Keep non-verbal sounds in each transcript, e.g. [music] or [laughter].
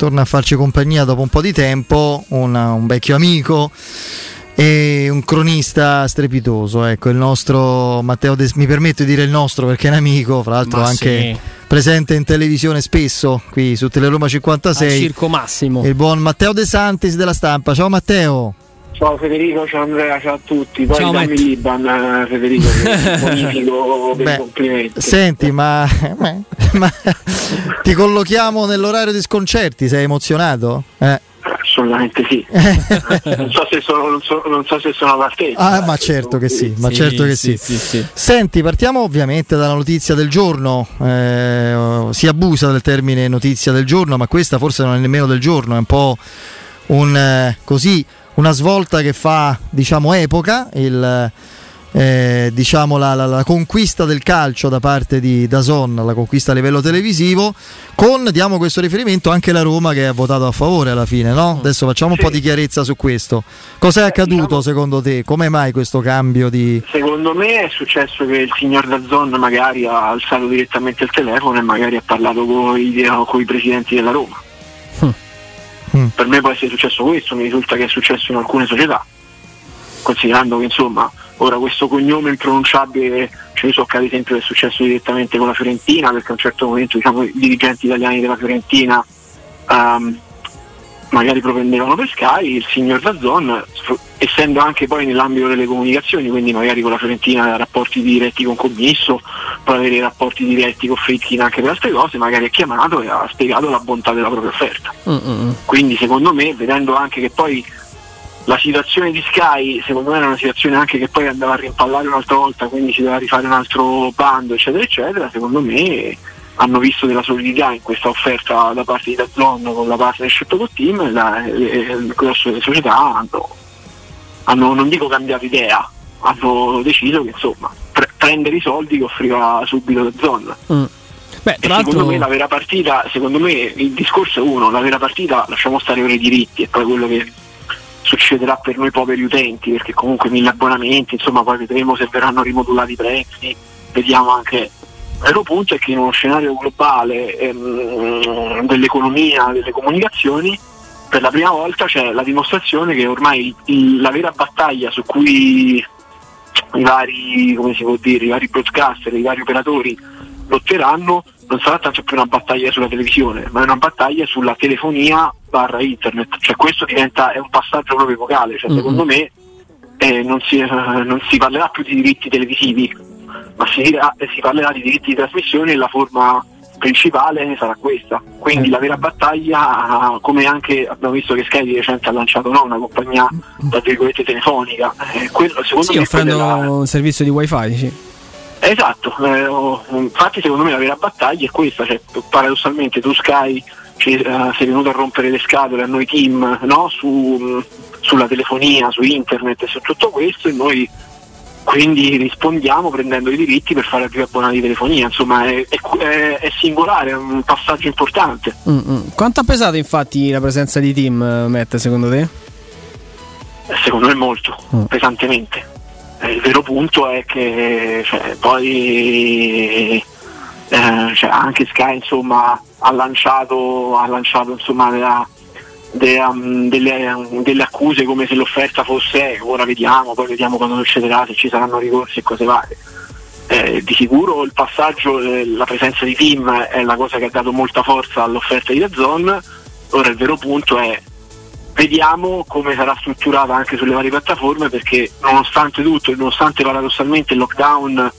torna a farci compagnia dopo un po' di tempo, una, un vecchio amico e un cronista strepitoso, ecco, il nostro Matteo De, mi permetto di dire il nostro perché è un amico, fra l'altro Ma anche sì. presente in televisione spesso qui su Teleroma Al 56. Circo Massimo. Il buon Matteo De Santis della stampa. Ciao Matteo. Ciao Federico, ciao Andrea, ciao a tutti. Poi Ciao, dammi Matt. l'Iban eh, Federico, che [laughs] bonifico per Beh, complimenti. Senti, ma, ma ti collochiamo nell'orario di sconcerti, sei emozionato? Eh. Assolutamente sì. [laughs] non, so se sono, non, so, non so se sono all'altezza. Ah, ma certo che sì, ma Sì, certo che sì, sì. sì, sì. Senti, partiamo ovviamente dalla notizia del giorno. Eh, si abusa del termine notizia del giorno, ma questa forse non è nemmeno del giorno, è un po' un, eh, così, una svolta che fa, diciamo, epoca. Il, eh, diciamo la, la- la conquista del calcio da parte di Dazon, la conquista a livello televisivo, con diamo questo riferimento anche la Roma che ha votato a favore alla fine. No? Adesso facciamo un Sì. po' di chiarezza su questo. Cos'è accaduto diciamo- secondo te? Come mai questo cambio di... Secondo me è successo che il signor Dazzon magari ha alzato direttamente il telefono e magari ha parlato con i presidenti della Roma. Mm. Per me può essere successo questo, mi risulta che è successo in alcune società. Considerando che insomma ora questo cognome impronunciabile, ce ne so che ad esempio è successo direttamente con la Fiorentina, perché a un certo momento diciamo, i dirigenti italiani della Fiorentina ehm, magari propendevano per Sky, il signor Dazzon, sf- essendo anche poi nell'ambito delle comunicazioni, quindi magari con la Fiorentina rapporti diretti con Commisso, poi avere rapporti diretti con Fritkin anche per altre cose, magari ha chiamato e ha spiegato la bontà della propria offerta. Mm, mm, mm. Quindi secondo me, vedendo anche che poi la situazione di Sky, secondo me era una situazione anche che poi andava a rimpallare un'altra volta, quindi si doveva rifare un altro bando, eccetera, eccetera, secondo me hanno visto della solidità in questa offerta da parte di Dazzon con la partnership col team e la- e- e il grosso delle società hanno, hanno, non dico cambiato idea, hanno deciso che insomma pre- prendere i soldi che offriva subito Dazzon. Mm. Beh, secondo l'altro, me la vera partita, secondo me il discorso è uno, la vera partita lasciamo stare ora i diritti e poi quello che succederà per noi poveri utenti, perché comunque mille abbonamenti, insomma poi vedremo se verranno rimodulati i prezzi, vediamo anche. Il vero punto è che in uno scenario globale ehm, dell'economia, delle comunicazioni, per la prima volta c'è la dimostrazione che ormai la vera battaglia su cui i vari, come si può dire, i vari broadcaster, i vari operatori lotteranno non sarà tanto più una battaglia sulla televisione, ma è una battaglia sulla telefonia barra internet. Cioè questo diventa è un passaggio proprio epocale, cioè, Mhm. secondo me eh, non, si, eh, non si parlerà più di diritti televisivi, ma si, dirà- eh, si parlerà di diritti di trasmissione e la forma principale sarà questa. Quindi Eh. la vera battaglia, come anche abbiamo visto che Sky di recente ha lanciato no, una compagnia tra virgolette telefonica, eh, quello, secondo sì, me offrendo la- un servizio di wifi, sì. Esatto, eh, oh, infatti secondo me la vera battaglia è questa, cioè, paradossalmente tu Sky ci, eh, sei venuto a rompere le scatole a noi team no? Su- sulla telefonia, su internet e su tutto questo e noi quindi rispondiamo prendendo i diritti per fare più abbonati di telefonia, insomma è, è- è- singolare, è un passaggio importante. Mm, mm. Quanto ha pesato infatti la presenza di Tim, eh, Matt, secondo te? Eh, secondo me molto, Mm. pesantemente. Eh, il vero punto è che cioè, poi eh, cioè, anche Sky insomma, ha lanciato, ha lanciato insomma, della- de- um, delle, um, delle accuse come se l'offerta fosse ora vediamo, poi vediamo quando succederà, se ci saranno ricorsi e cose varie. Eh, di sicuro il passaggio, eh, la presenza di Tim è la cosa che ha dato molta forza all'offerta di Dazon. Ora il vero punto è vediamo come sarà strutturata anche sulle varie piattaforme perché nonostante tutto e nonostante paradossalmente il lockdown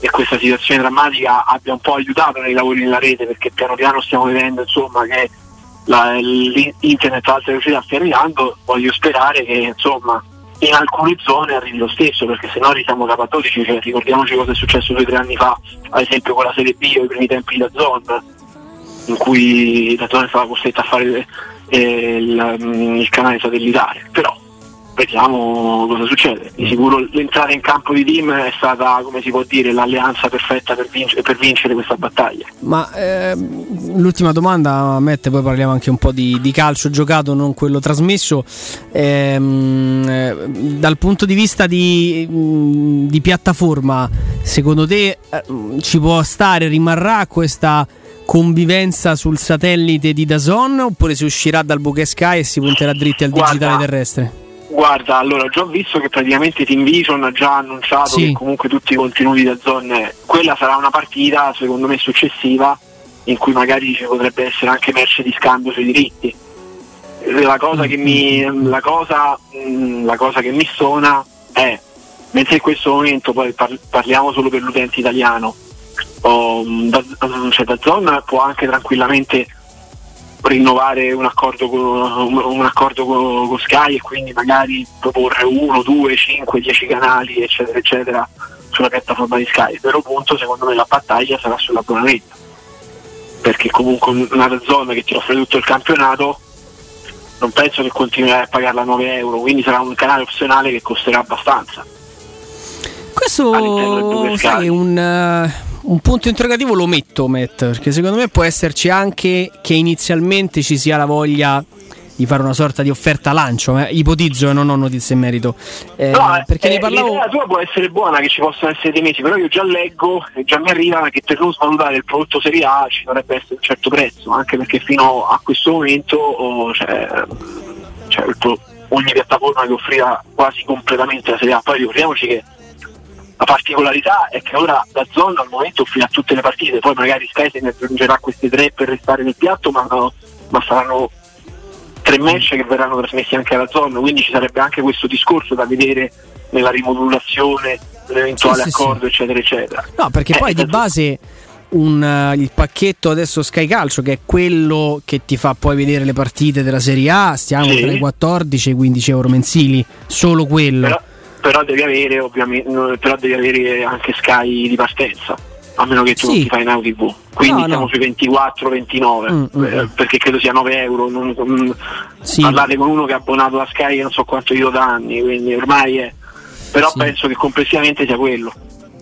e questa situazione drammatica abbia un po' aiutato nei lavori nella rete perché piano piano stiamo vedendo insomma che la- l'internet alta velocità stia arrivando voglio sperare che insomma in alcune zone arrivi lo stesso perché se no siamo capo a 12 cioè, ricordiamoci cosa è successo due o tre anni fa ad esempio con la Serie B o i primi tempi da zone in cui la zona è stata costretta a fare eh, il, mm, il canale satellitare. Però vediamo cosa succede di sicuro l'entrata in campo di team è stata come si può dire l'alleanza perfetta per, vinc- per vincere questa battaglia Ma ehm, l'ultima domanda, Matt, poi parliamo anche un po' di, di calcio giocato, non quello trasmesso. Ehm, eh, dal punto di vista di, mh, di piattaforma, secondo te eh, ci può stare, rimarrà questa convivenza sul satellite di Dazon oppure si uscirà dal Sky e si punterà dritti al Guarda, digitale terrestre? Guarda, allora ho già visto che praticamente Team Vision ha già annunciato Sì. che comunque tutti i contenuti da zone, quella sarà una partita secondo me successiva in cui magari ci potrebbe essere anche merce di scambio sui diritti. La cosa che mi, la cosa, mh, la cosa che mi stona è, mentre in questo momento poi par- parliamo solo per l'utente italiano, o, mh, da, mh, cioè da zona può anche tranquillamente rinnovare un accordo con, un, accordo con, con Sky e quindi magari proporre uno, due, cinque, dieci canali eccetera eccetera sulla piattaforma di Sky. Il vero punto secondo me la battaglia sarà sull'abbonamento perché comunque una zona che ti offre tutto il campionato non penso che continuerai a pagarla 9 euro quindi sarà un canale opzionale che costerà abbastanza Questo sai, Sky. un, eh, un punto interrogativo lo metto, Matt, perché secondo me può esserci anche che inizialmente ci sia la voglia di fare una sorta di offerta lancio, eh, ipotizzo e non ho notizie in merito. Eh, No, eh, perché ne eh, parlavo... L'idea tua può essere buona che ci possano essere dei mesi, però io già leggo e già mi arriva che per non svalutare il prodotto Serie A ci dovrebbe essere un certo prezzo, anche perché fino a questo momento oh, cioè, cioè, ogni piattaforma che offriva quasi completamente la Serie A. Poi ricordiamoci che la particolarità è che ora da zona al momento offrirà tutte le partite, poi magari Sky se ne aggiungerà queste tre per restare nel piatto, ma, no- ma saranno tre match che verranno trasmessi anche alla zona, quindi ci sarebbe anche questo discorso da vedere nella rimodulazione, nell'eventuale Sì, sì, accordo, eccetera, eccetera. No, perché Eh, poi di da- base un, eh, il pacchetto adesso Sky Calcio, che è quello che ti fa poi vedere le partite della Serie A, stiamo Sì. tra i 14 e i 15 euro mensili, solo quello. Però, però devi avere però devi avere anche Sky di partenza, a meno che tu Sì. non ti fai Now TV. Quindi No, siamo no. sui 24-29, Mm, mm, eh, mm. perché credo sia 9 euro. Non, non- Sì. Parlate con uno che è abbonato a Sky non so quanto io da anni, quindi ormai è. Però Sì. penso che complessivamente sia quello.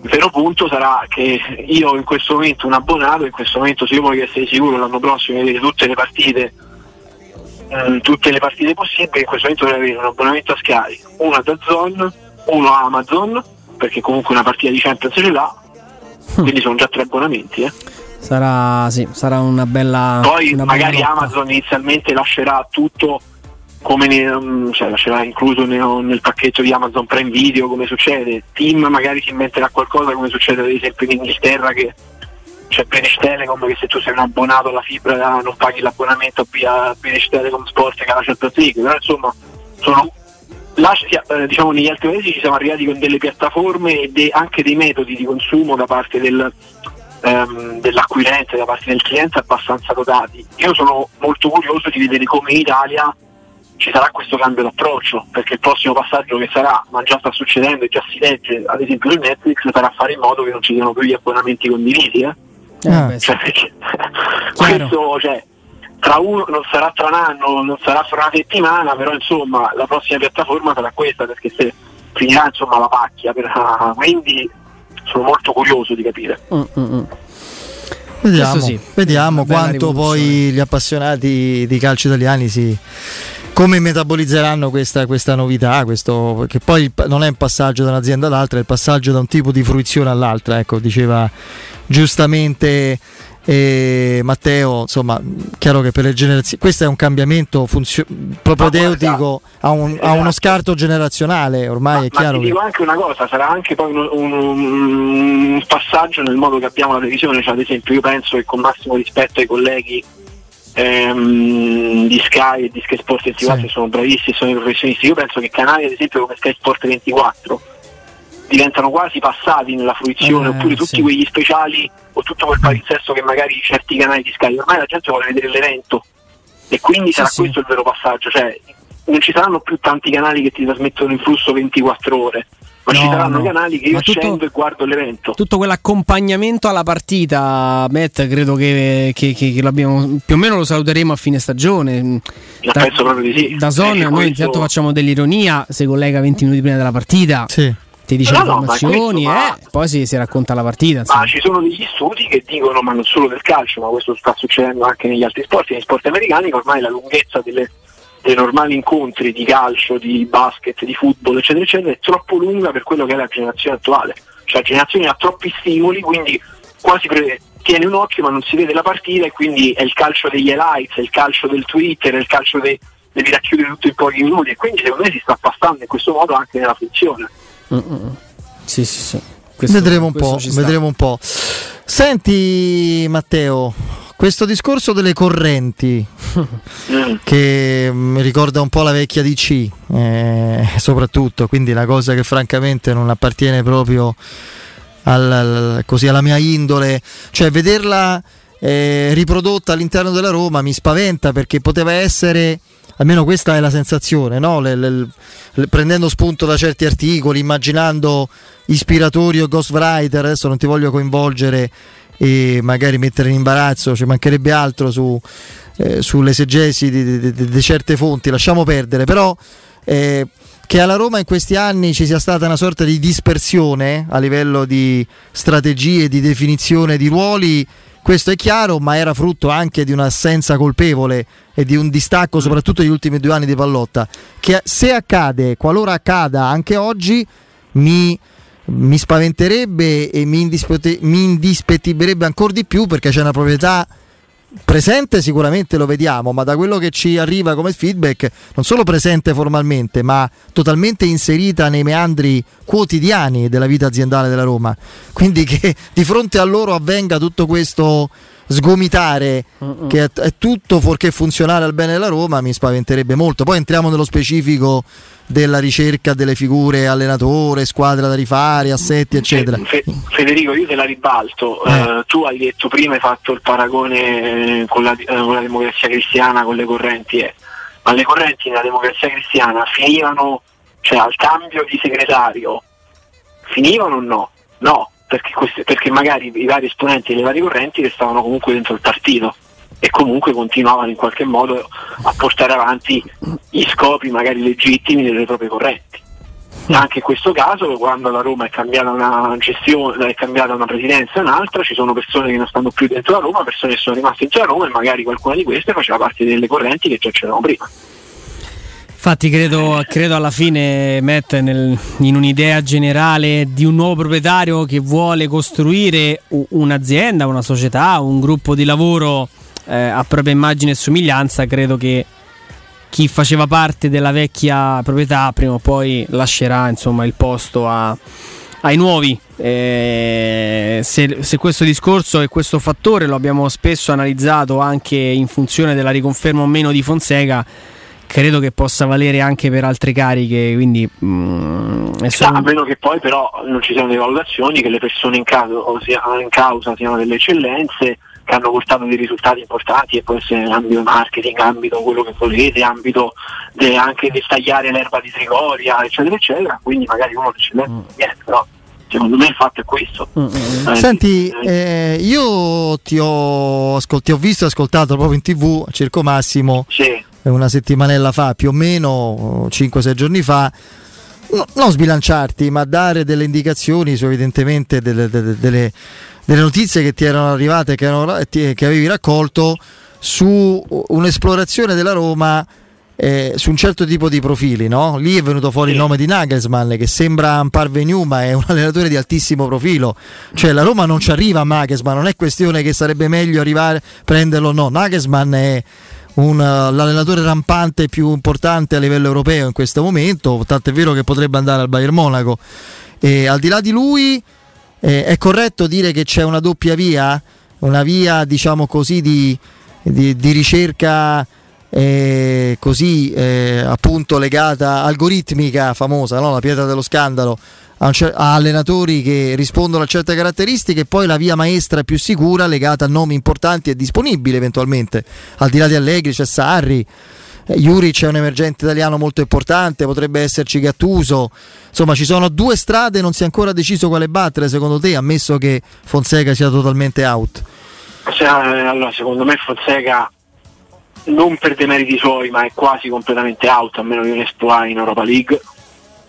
Il vero punto sarà che io in questo momento un abbonato, in questo momento se io voglio essere sicuro l'anno prossimo di vedere tutte le partite eh, tutte le partite possibili, in questo momento devo avere un abbonamento a Sky, uno a Zone, uno a Amazon, perché comunque una partita di Champions ce l'ha, Hm. quindi sono già tre abbonamenti. eh. Sarà, sì, sarà una bella. Poi una bella magari lotta. Amazon inizialmente lascerà tutto come ne- mm, cioè, lascerà incluso nel, nel pacchetto di Amazon Prime Video come succede. Team magari si inventerà qualcosa come succede ad esempio in Inghilterra che c'è British Telecom che se tu sei un abbonato alla fibra non paghi l'abbonamento via British Telecom Sport che ha la Champions League, però insomma sono là eh, diciamo negli altri paesi ci siamo arrivati con delle piattaforme e de- anche dei metodi di consumo da parte del, ehm, dell'acquirente, da parte del cliente abbastanza dotati. Io sono molto curioso di vedere come in Italia ci sarà questo cambio d'approccio, perché il prossimo passaggio che sarà, ma già sta succedendo e già si legge ad esempio su Netflix, sarà fare in modo che non ci siano più gli abbonamenti condivisi. Eh? Ah. Cioè, [laughs] questo cioè, tra uno, non sarà tra un anno, non sarà fra una settimana, però insomma la prossima piattaforma sarà questa perché se finirà insomma la pacchia, per- [laughs] quindi sono molto curioso di capire. Mm, mm, mm. Vediamo, sì. vediamo quanto rivoluzione. poi gli appassionati di calcio italiani si come metabolizzeranno questa, questa novità, questo, perché poi non è un passaggio da un'azienda all'altra, è il passaggio da un tipo di fruizione all'altra, ecco, diceva giustamente eh, Matteo, insomma, chiaro che per le generazioni, questo è un cambiamento funzio- propedeutico a, un- a uno Esatto. scarto generazionale, ormai ma, è chiaro ma ti che... dico anche una cosa, sarà anche poi un, un- un passaggio nel modo che abbiamo la televisione, cioè ad esempio io penso che con massimo rispetto ai colleghi ehm, di Sky e di Sky Sport 24 Sì. che sono bravissimi, sono dei professionisti, io penso che canali ad esempio come Sky Sport 24 diventano quasi passati nella fruizione, Eh, oppure tutti sì. quegli speciali o tutto quel palinsesto che magari certi canali di Sky, ormai la gente vuole vedere l'evento e quindi Sì, sarà sì. questo il vero passaggio, cioè non ci saranno più tanti canali che ti trasmettono in flusso 24 ore, ma ci No, saranno no. canali che io tutto- scendo e guardo l'evento. Tutto quell'accompagnamento alla partita, Matt, credo che, che- che- che l'abbiamo più o meno lo saluteremo a fine stagione. Ma penso proprio di sì. Da Son, Eh, noi questo- intanto facciamo dell'ironia, si collega 20 minuti prima della partita, Sì. Ti dice No, le no, ma informazioni, va- eh, poi si, si racconta la partita. insomma. Ma ci sono degli studi che dicono, ma non solo del calcio, ma questo sta succedendo anche negli altri sport, negli sport americani, che ormai la lunghezza delle- dei normali incontri di calcio, di basket, di football, eccetera, eccetera, è troppo lunga per quello che è la generazione attuale. Cioè la generazione ha troppi stimoli, quindi quasi pre- tiene un occhio ma non si vede la partita e quindi è il calcio degli highlights, è il calcio del Twitter, è il calcio dei devi racchiudere tutto in pochi minuti e quindi secondo me si sta passando in questo modo anche nella funzione. Mm-mm. Sì, sì, sì. Questo, vedremo, un po', vedremo un po'. Senti Matteo, questo discorso delle correnti [laughs] mm. che mi ricorda un po' la vecchia DC, eh, soprattutto, quindi la cosa che francamente non appartiene proprio al, al, così, alla mia indole, cioè vederla eh, riprodotta all'interno della Roma mi spaventa perché poteva essere almeno questa è la sensazione, no? le, le, le, prendendo spunto da certi articoli, immaginando ispiratori o ghostwriter, adesso non ti voglio coinvolgere e magari mettere in imbarazzo, ci mancherebbe altro su, eh, sull'esegesi di, di, di, di, certe fonti, lasciamo perdere, però eh, che alla Roma in questi anni ci sia stata una sorta di dispersione a livello di strategie, di definizione di ruoli questo è chiaro, ma era frutto anche di un'assenza colpevole e di un distacco, soprattutto negli ultimi due anni di Pallotta. Che se accade, qualora accada anche oggi, mi, mi spaventerebbe e mi, indispet- mi indispettiberebbe ancora di più perché c'è una proprietà presente sicuramente lo vediamo, ma da quello che ci arriva come feedback, non solo presente formalmente, ma totalmente inserita nei meandri quotidiani della vita aziendale della Roma. Quindi che di fronte a loro avvenga tutto questo sgomitare uh-uh. che è, è, tutto fuorché funzionare al bene della Roma mi spaventerebbe molto. Poi entriamo nello specifico della ricerca delle figure allenatore, squadra da rifare, assetti, eccetera. Federico, io te la ribalto. Eh. Uh, tu hai detto prima, hai fatto il paragone con la, uh, con la democrazia cristiana, con le correnti. Eh. Ma le correnti nella democrazia cristiana finivano, cioè al cambio di segretario, finivano o no? No, perché, queste, perché magari i vari esponenti delle varie correnti restavano comunque dentro il partito e comunque continuavano in qualche modo a portare avanti gli scopi magari legittimi delle proprie correnti. Anche in questo caso, quando la Roma è cambiata una gestione, è cambiata una presidenza e un'altra, ci sono persone che non stanno più dentro la Roma, persone che sono rimaste la Roma e magari qualcuna di queste faceva parte delle correnti che già c'erano prima. Infatti credo, credo, alla fine Matt nel, in un'idea generale di un nuovo proprietario che vuole costruire un'azienda, una società, un gruppo di lavoro eh, a propria immagine e somiglianza, credo che chi faceva parte della vecchia proprietà prima o poi lascerà insomma, il posto a, ai nuovi. Eh, se, se, questo discorso e questo fattore lo abbiamo spesso analizzato anche in funzione della riconferma o meno di Fonseca credo che possa valere anche per altre cariche. Quindi, mm, solo... A meno che poi però non ci siano delle valutazioni che le persone in, caso, in causa siano delle eccellenze che hanno portato dei risultati importanti e può essere in ambito marketing, ambito quello che volete, ambito de, anche di stagliare l'erba di Trigoria, eccetera, eccetera. Quindi magari uno l'eccellenza mm. viene, però secondo me il fatto è questo. Mm-hmm. Eh, Senti, eh, io ti ho, ascol- ti ho, visto e ascoltato proprio in tv Circo Massimo sì una settimanella fa, più o meno 5-6 giorni fa, no, non sbilanciarti, ma dare delle indicazioni su evidentemente delle, delle, delle, delle notizie che ti erano arrivate, che, erano, che avevi raccolto su un'esplorazione della Roma. Eh, su un certo tipo di profili, no? Lì è venuto fuori il nome di Nagelsmann che sembra un parvenu ma è un [laughs] allenatore di altissimo profilo. Cioè la Roma non ci arriva a Nagelsmann, non è questione che sarebbe meglio arrivare prenderlo no, Nagelsmann è un, l'allenatore rampante più importante a livello europeo in questo momento, tanto è vero che potrebbe andare al Bayern Monaco. E al di là di lui, eh, è corretto dire che c'è una doppia via, una via diciamo così di, di, di ricerca eh, così eh, appunto legata algoritmica famosa, no? la pietra dello scandalo a, allenatori che rispondono a certe caratteristiche, poi la via maestra più sicura legata a nomi importanti e disponibili eventualmente. Al di là di Allegri c'è Sarri. Eh, Juric è un emergente italiano molto importante, potrebbe esserci Gattuso. Insomma, ci sono due strade, non si è ancora deciso quale battere, secondo te, ammesso che Fonseca sia totalmente out. Cioè, allora, secondo me Fonseca non per demeriti suoi, ma è quasi completamente out, a meno che non esploa in Europa League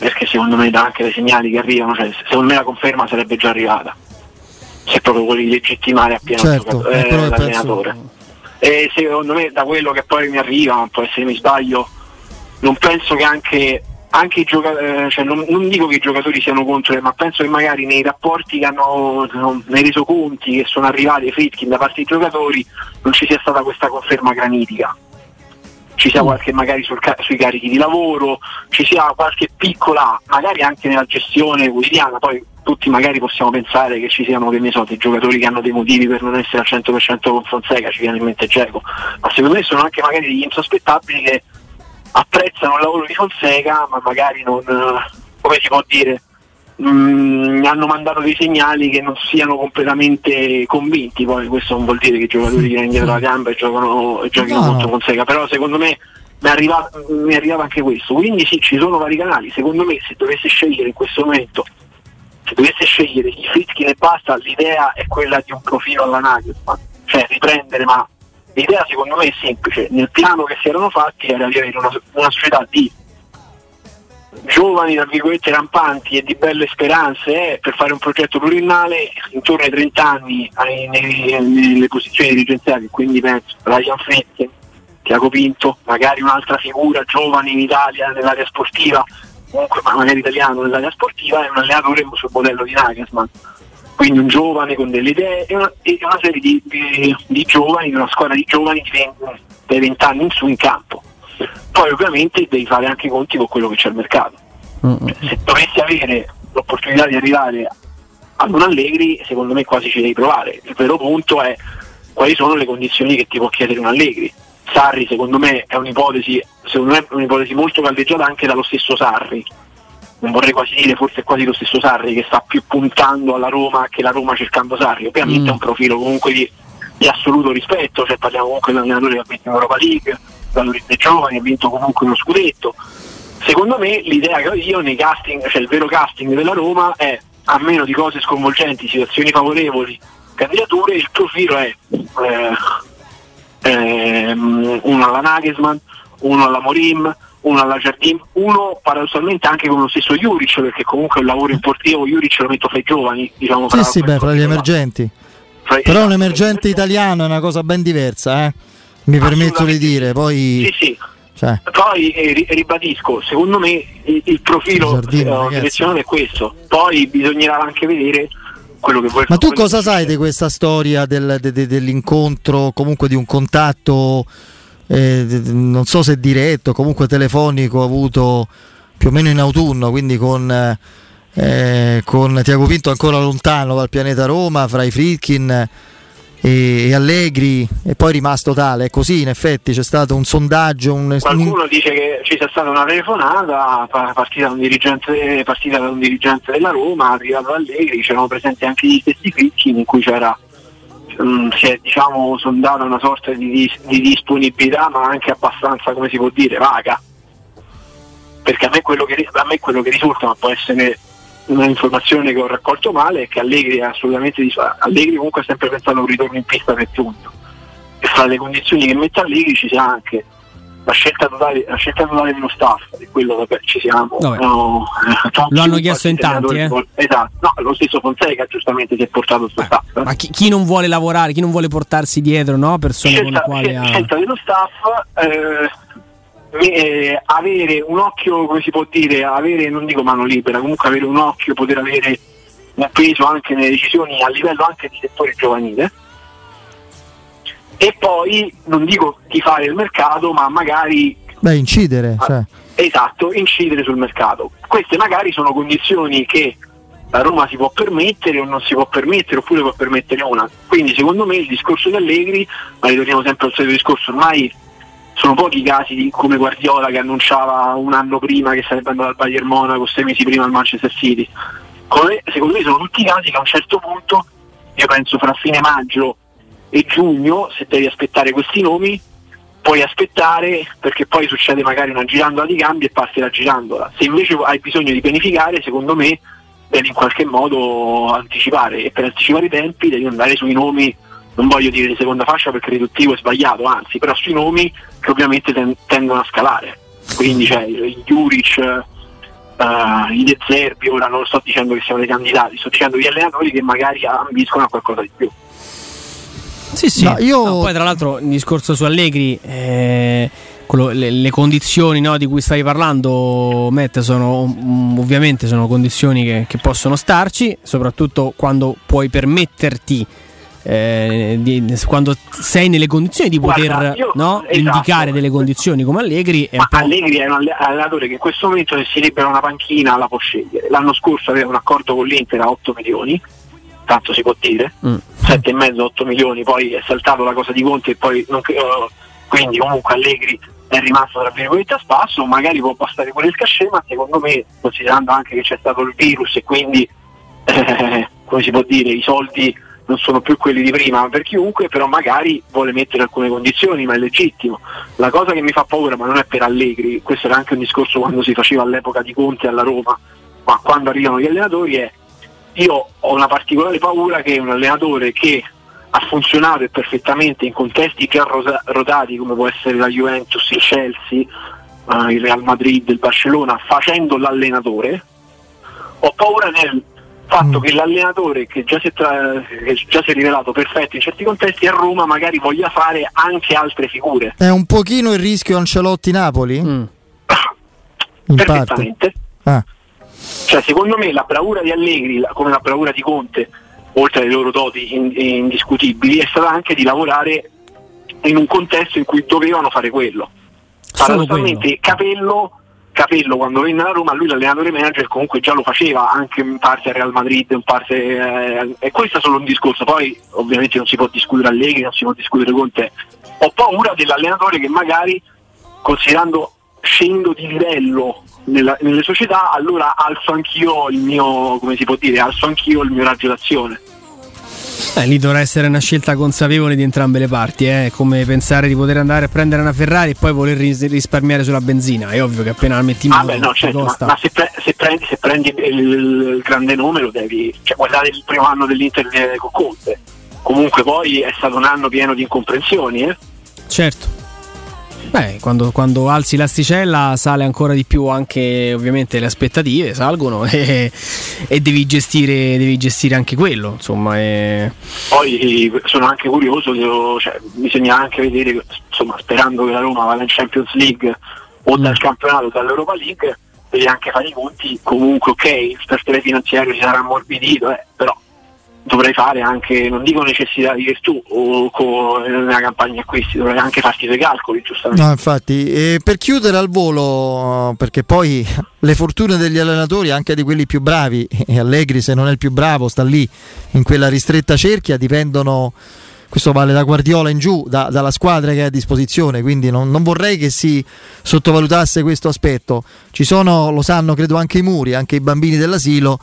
perché secondo me dà anche dei segnali che arrivano, cioè, secondo me la conferma sarebbe già arrivata, se proprio quelli legittimare appieno certo, eh, l'allenatore. Penso... E secondo me da quello che poi mi arriva, può essere mi sbaglio, non penso che anche anche i giocatori, eh, cioè non, non, dico che i giocatori siano contro, ma penso che magari nei rapporti che hanno, nei resoconti che sono arrivati ai Fritkin da parte dei giocatori non ci sia stata questa conferma granitica. Ci sia mm. qualche magari sul, sui carichi di lavoro, ci sia qualche piccola, magari anche nella gestione quotidiana, poi tutti magari possiamo pensare che ci siano che ne so, dei giocatori che hanno dei motivi per non essere al 100% con Fonseca, ci viene in mente Geco, ma secondo me sono anche magari degli insospettabili che apprezzano il lavoro di Fonseca, ma magari non, come si può dire, mh, mm, hanno mandato dei segnali che non siano completamente convinti. Poi questo non vuol dire che i giocatori tirano indietro la gamba e giocano, giochino no, contro Fonseca, però secondo me mi è, arrivato, mi è arrivato anche questo. Quindi sì, ci sono vari canali. Secondo me se dovesse scegliere in questo momento se dovesse scegliere i Fritkin e basta, l'idea è quella di un profilo alla Nagelsmann, cioè riprendere ma L'idea secondo me è semplice, nel piano che si erano fatti era di avere una, una società di giovani, tra virgolette, rampanti e di belle speranze eh, per fare un progetto pluriennale intorno ai 30 anni ai, nei, nelle posizioni dirigenziali, quindi penso Ryan Fritkin, Tiago Pinto, magari un'altra figura giovane in Italia nell'area sportiva, comunque magari italiano nell'area sportiva, è un allenatore sul modello di Nagelsmann quindi un giovane con delle idee e una, e una serie di, di, di, giovani, una squadra di giovani di 20, dai 20 anni in su in campo. Poi ovviamente devi fare anche i conti con quello che c'è al mercato. Mm-hmm. Se dovessi avere l'opportunità di arrivare ad un Allegri, secondo me quasi ci devi provare. Il vero punto è quali sono le condizioni che ti può chiedere un Allegri. Sarri secondo me è un'ipotesi, secondo me è un'ipotesi molto caldeggiata anche dallo stesso Sarri non vorrei quasi dire, forse è quasi lo stesso Sarri che sta più puntando alla Roma che la Roma cercando Sarri. Ovviamente mm. è un profilo comunque di, di, assoluto rispetto, cioè parliamo comunque di un allenatore che ha vinto in Europa League, valori dei giovani, ha vinto comunque uno scudetto. Secondo me l'idea che ho io nei casting, cioè il vero casting della Roma è a meno di cose sconvolgenti, situazioni favorevoli, candidature, il profilo è eh, eh, uno alla Nagelsmann, uno alla Morim, uno alla Giardin, uno paradossalmente anche con lo stesso Juric, perché comunque il lavoro importivo Juric lo metto fra i giovani, diciamo. Sì, sì, beh, fra gli emergenti. Fra Però esatto, un emergente italiano è una cosa ben diversa, eh? Mi permetto di dire. Poi... Sì, sì. Cioè. Poi eh, ribadisco, secondo me il, il profilo Giardino, eh, selezionato è questo, poi bisognerà anche vedere quello che vuoi Ma tu cosa sai di questa storia del, de, de, dell'incontro, comunque di un contatto eh, non so se diretto, comunque telefonico avuto più o meno in autunno, quindi con, eh, con Tiago Pinto ancora lontano dal pianeta Roma, fra i Fritkin e, Allegri e poi rimasto tale. È così in effetti c'è stato un sondaggio. Un, Qualcuno un... dice che ci sia stata una telefonata partita da un dirigente, partita da un dirigente della Roma, arrivato Allegri, c'erano presenti anche gli stessi Fritkin in cui c'era um, si è diciamo, sondata una sorta di, di, disponibilità ma anche abbastanza come si può dire vaga perché a me quello che, a me quello che risulta ma può essere una informazione che ho raccolto male è che Allegri assolutamente Allegri comunque ha sempre pensato a un ritorno in pista per giugno e fra le condizioni che mette Allegri ci sia anche la scelta totale, la scelta totale dello staff, di quello vabbè, ci siamo. No, lo hanno chiesto in tanti, eh? Esatto, no, lo stesso Fonseca giustamente si è portato eh, staff. Eh. Ma chi, chi, non vuole lavorare, chi non vuole portarsi dietro, no? Persone scelta, con le quali ha... scelta dello staff, eh, eh, avere un occhio, come si può dire, avere, non dico mano libera, comunque avere un occhio, poter avere un peso anche nelle decisioni a livello anche di settore giovanile e poi non dico di fare il mercato, ma magari Beh, incidere. Ah, cioè. Esatto, incidere sul mercato. Queste magari sono condizioni che la Roma si può permettere o non si può permettere, oppure può permettere una. Quindi secondo me il discorso di Allegri, ma ritorniamo sempre al solito discorso, ormai sono pochi i casi di, come Guardiola che annunciava un anno prima che sarebbe andato al Bayern Monaco, sei mesi prima al Manchester City. Come, secondo me sono tutti casi che a un certo punto, io penso fra fine maggio e giugno, se devi aspettare questi nomi, puoi aspettare perché poi succede magari una girandola di cambi e passi la girandola. Se invece hai bisogno di pianificare, secondo me devi in qualche modo anticipare e per anticipare i tempi devi andare sui nomi, non voglio dire di seconda fascia perché riduttivo è sbagliato, anzi, però sui nomi che ovviamente ten- tendono a scalare. Quindi c'è il Juric, uh, i De Zerbi, ora non sto dicendo che siano dei candidati, sto dicendo gli allenatori che magari ambiscono a qualcosa di più. Sì, sì. No, io... No, poi tra l'altro il discorso su Allegri... Eh quello, le, le, condizioni no, di cui stai parlando, Matt, sono um, ovviamente sono condizioni che, che, possono starci, soprattutto quando puoi permetterti. Eh, di, quando sei nelle condizioni di poter Guarda, io, no, esatto, indicare delle condizioni come Allegri è Allegri è un allenatore che in questo momento se si libera una panchina la può scegliere l'anno scorso aveva un accordo con l'Inter a 8 milioni tanto si può dire mm. 7,5 8 milioni poi è saltato la cosa di Conti e poi non, quindi comunque Allegri è rimasto tra virgolette a spasso, magari può passare pure il cascè, ma secondo me, considerando anche che c'è stato il virus e quindi, [laughs] eh, come si può dire, i soldi non sono più quelli di prima per chiunque, però magari vuole mettere alcune condizioni, ma è legittimo. La cosa che mi fa paura, ma non è per Allegri, questo era anche un discorso quando si faceva all'epoca di Conte alla Roma, ma quando arrivano gli allenatori è io ho una particolare paura che un allenatore che ha funzionato perfettamente in contesti già rotati come può essere la Juventus, il Chelsea, uh, il Real Madrid, il Barcellona, facendo l'allenatore, ho paura del fatto mm. che l'allenatore che già, tra- che già, si è rivelato perfetto in certi contesti a Roma magari voglia fare anche altre figure. È un pochino il rischio Ancelotti-Napoli? Mm. [coughs] Perfettamente. Ah. Cioè, secondo me la bravura di Allegri, come la bravura di Conte, oltre alle loro doti indiscutibili, è stata anche di lavorare in un contesto in cui dovevano fare quello. Paradossalmente Capello, Capello quando venne a Roma, lui l'allenatore manager comunque già lo faceva anche in parte a Real Madrid, in parte, eh, e questo è solo un discorso, poi ovviamente non si può discutere Allegri, non si può discutere con te. Ho paura dell'allenatore che magari, considerando scendo di livello nella, nelle società, allora alzo anch'io il mio, come si può dire, alzo anch'io il mio raggio d'azione. Eh, lì dovrà essere una scelta consapevole di entrambe le parti, eh? come pensare di poter andare a prendere una Ferrari e poi voler ris- risparmiare sulla benzina. È ovvio che appena la metti in. Ah, no, certo, ma, ma se, pre- se, prendi, se, prendi, il, grande nome lo devi. Cioè, guardate il primo anno dell'Inter con Conte. Comunque poi è stato un anno pieno di incomprensioni. Eh? Certo. Beh, quando, quando, alzi l'asticella sale ancora di più anche ovviamente le aspettative salgono [laughs] e, e devi, gestire, devi, gestire, anche quello. Insomma, e... Poi sono anche curioso, io, cioè, bisogna anche vedere, insomma, sperando che la Roma vada in Champions League o dal mm. campionato dall'Europa League, devi anche fare i conti. Comunque, ok, il fair finanziario si sarà ammorbidito, eh, però dovrai fare anche, non dico necessità di virtù o con una campagna acquisti, dovrai anche farti dei calcoli, giustamente. No, infatti, e per chiudere al volo, perché poi [laughs] le fortune degli allenatori, anche di quelli più bravi, [laughs] e Allegri se non è il più bravo sta lì in quella ristretta cerchia, dipendono questo vale da Guardiola in giù, da, dalla squadra che è a disposizione, quindi non, non, vorrei che si sottovalutasse questo aspetto. Ci sono, lo sanno credo anche i muri, anche i bambini dell'asilo,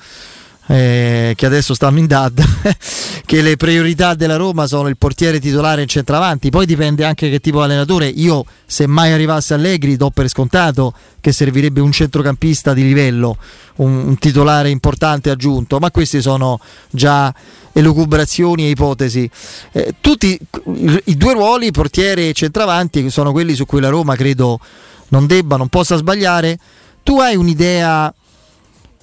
eh, che adesso stanno in DAD, [laughs] che le priorità della Roma sono il portiere titolare e il centravanti, poi dipende anche che tipo di allenatore. Io, se mai arrivasse Allegri, do per scontato che servirebbe un centrocampista di livello, un, un titolare importante aggiunto, ma queste sono già elucubrazioni e ipotesi. Eh, tutti i due ruoli, portiere e centravanti, sono quelli su cui la Roma credo non debba, non possa sbagliare. Tu hai un'idea,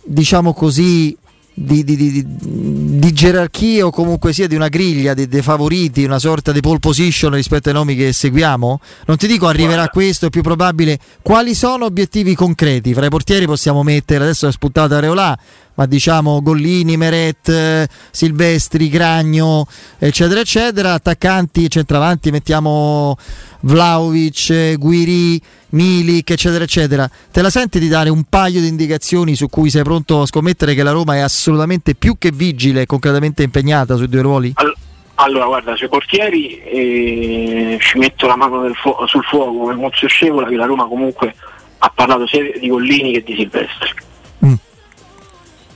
diciamo così, di, di, di, di, gerarchia o comunque sia di una griglia dei, favoriti, una sorta di pole position rispetto ai nomi che seguiamo? Non ti dico arriverà Guarda. questo, è più probabile. Quali sono obiettivi concreti? Fra i portieri possiamo mettere, adesso è spuntata Areolà, ma diciamo Gollini, Meret, Silvestri, Gragno, eccetera, eccetera. Attaccanti e centravanti mettiamo Vlaovic, Guiri, Milik, eccetera, eccetera. Te la senti di dare un paio di indicazioni su cui sei pronto a scommettere che la Roma è assolutamente più che vigile e concretamente impegnata sui due ruoli? All- allora, guarda, sui portieri eh, ci metto la mano fu- sul fuoco come Mozio Scevola che la Roma comunque ha parlato sia di Gollini che di Silvestri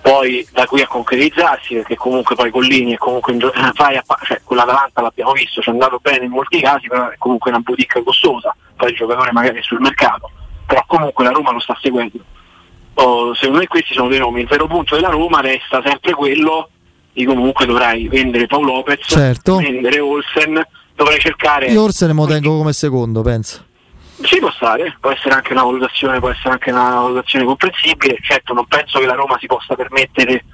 poi da qui a concretizzarsi perché comunque poi Collini è comunque in, fai a, cioè, con l'Atalanta l'abbiamo visto, ci è andato bene in molti casi, però è comunque una boutique costosa, poi il giocatore magari è sul mercato, però comunque la Roma lo sta seguendo. Oh, secondo me questi sono dei nomi, il vero punto della Roma resta sempre quello di comunque dovrai vendere Paolo Lopez, certo. vendere Olsen, dovrai cercare... Io Olsen mo tengo come secondo, penso. Ci può stare, può essere anche una valutazione, può essere anche una valutazione comprensibile. Certo, non penso che la Roma si possa permettere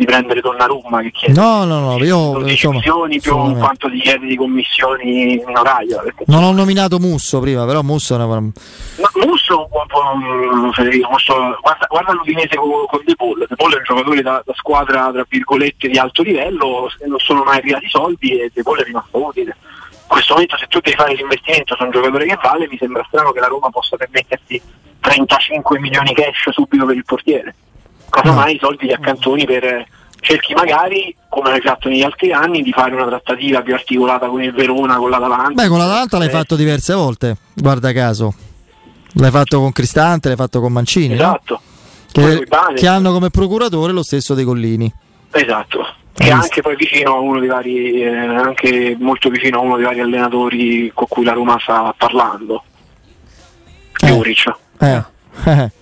di prendere Donnarumma che chiede no no no io insomma, più quanto ti chiede di commissioni in orario. Non ho nominato Musso prima però Musso è una... Ma Musso, Federico, Musso guarda, guarda l'Udinese con, con De Paul. De Paul è un giocatore da, da, squadra tra virgolette di alto livello non sono mai arrivati i soldi e De Paul è rimasto utile in questo momento se tu devi fare l'investimento su un giocatore che vale mi sembra strano che la Roma possa permettersi 35 milioni cash subito per il portiere cosa mai i soldi li accantoni per cerchi magari, come hai fatto negli altri anni, di fare una trattativa più articolata con il Verona, con l'Atalanta. Beh, con l'Atalanta l'hai eh. fatto diverse volte, guarda caso. L'hai fatto con Cristante, l'hai fatto con Mancini. Esatto. No? Che, che, hanno come procuratore lo stesso dei Collini. Esatto. Che è anche poi vicino a uno dei vari, eh, anche molto vicino a uno dei vari allenatori con cui la Roma sta parlando. Eh. Juric. Eh. eh. [laughs]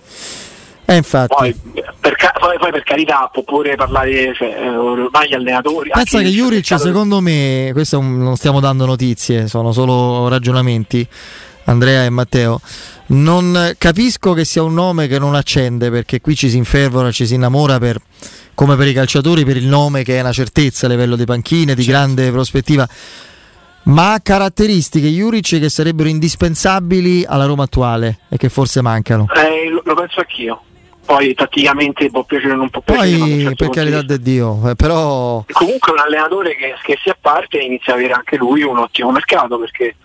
Eh, infatti. Poi per, poi, poi, per carità può pure parlare cioè, ormai gli allenatori. Pensa che Juric secondo me, questo non stiamo dando notizie, sono solo ragionamenti, Andrea e Matteo. Non capisco che sia un nome che non accende perché qui ci si infervora, ci si innamora per, come per i calciatori per il nome che è una certezza a livello di panchine, di certo. grande prospettiva ma ha caratteristiche Juric che sarebbero indispensabili alla Roma attuale e che forse mancano. Eh, lo, penso anch'io poi tatticamente può piacere o non può piacere. Poi certo per carità di Dio, eh, però... Comunque un allenatore che, che si apparte inizia ad avere anche lui un ottimo mercato perché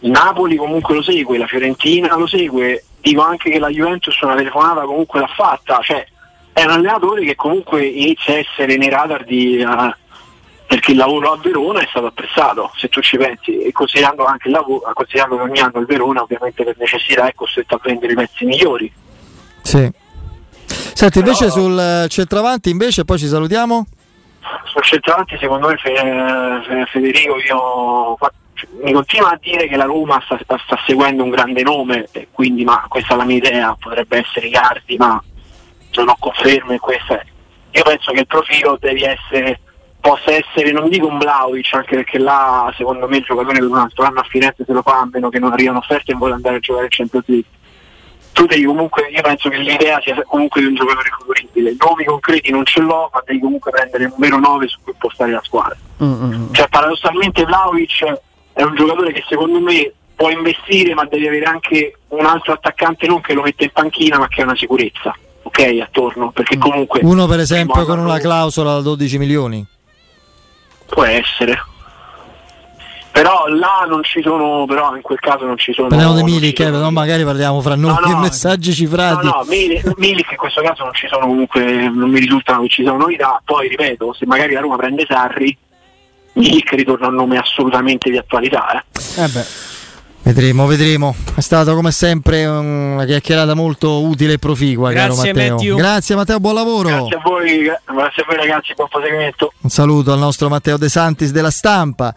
il Napoli comunque lo segue, la Fiorentina lo segue, dico anche che la Juventus una telefonata comunque l'ha fatta, cioè è un allenatore che comunque inizia a essere nei radar di... Uh, perché il lavoro a Verona è stato apprezzato, se tu ci pensi, e considerando anche il lavoro, considerando che ogni anno il Verona ovviamente per necessità è costretto a prendere i pezzi migliori. Sì. Senti, invece Però, sul centravanti, invece, poi ci salutiamo. Sul centravanti, secondo me, Federico, io mi continua a dire che la Roma sta, sta, seguendo un grande nome, quindi ma questa è la mia idea, potrebbe essere Icardi, ma non ho conferme. Questa Io penso che il profilo devi essere, possa essere, non dico un Vlaovic, anche perché là secondo me il giocatore per un altro anno a Firenze se lo fa a meno che non arrivano offerte e vuole andare a giocare in Champions League tu devi comunque, io penso che l'idea sia comunque di un giocatore favoribile, nomi concreti non ce l'ho, ma devi comunque prendere un vero 9 su cui postare la squadra. Mm-hmm. Cioè paradossalmente Vlaovic è un giocatore che secondo me può investire ma devi avere anche un altro attaccante non che lo mette in panchina ma che ha una sicurezza, ok, attorno, perché mm. comunque... Uno per esempio con una clausola da 12 milioni? Può essere però là non ci sono però in quel caso non ci sono parliamo di Milik eh, però magari parliamo fra noi no, no, messaggi cifrati no no Milik, in questo caso non ci sono comunque non mi risultano che ci siano novità poi ripeto se magari la Roma prende Sarri Milik ritorna un nome assolutamente di attualità eh. Eh Vedremo, vedremo. È stata come sempre una chiacchierata molto utile e proficua, Grazie, caro Matteo. Matthew. Grazie Matteo, buon lavoro. Grazie a voi, grazie a voi ragazzi, buon proseguimento. Un saluto al nostro Matteo De Santis della stampa.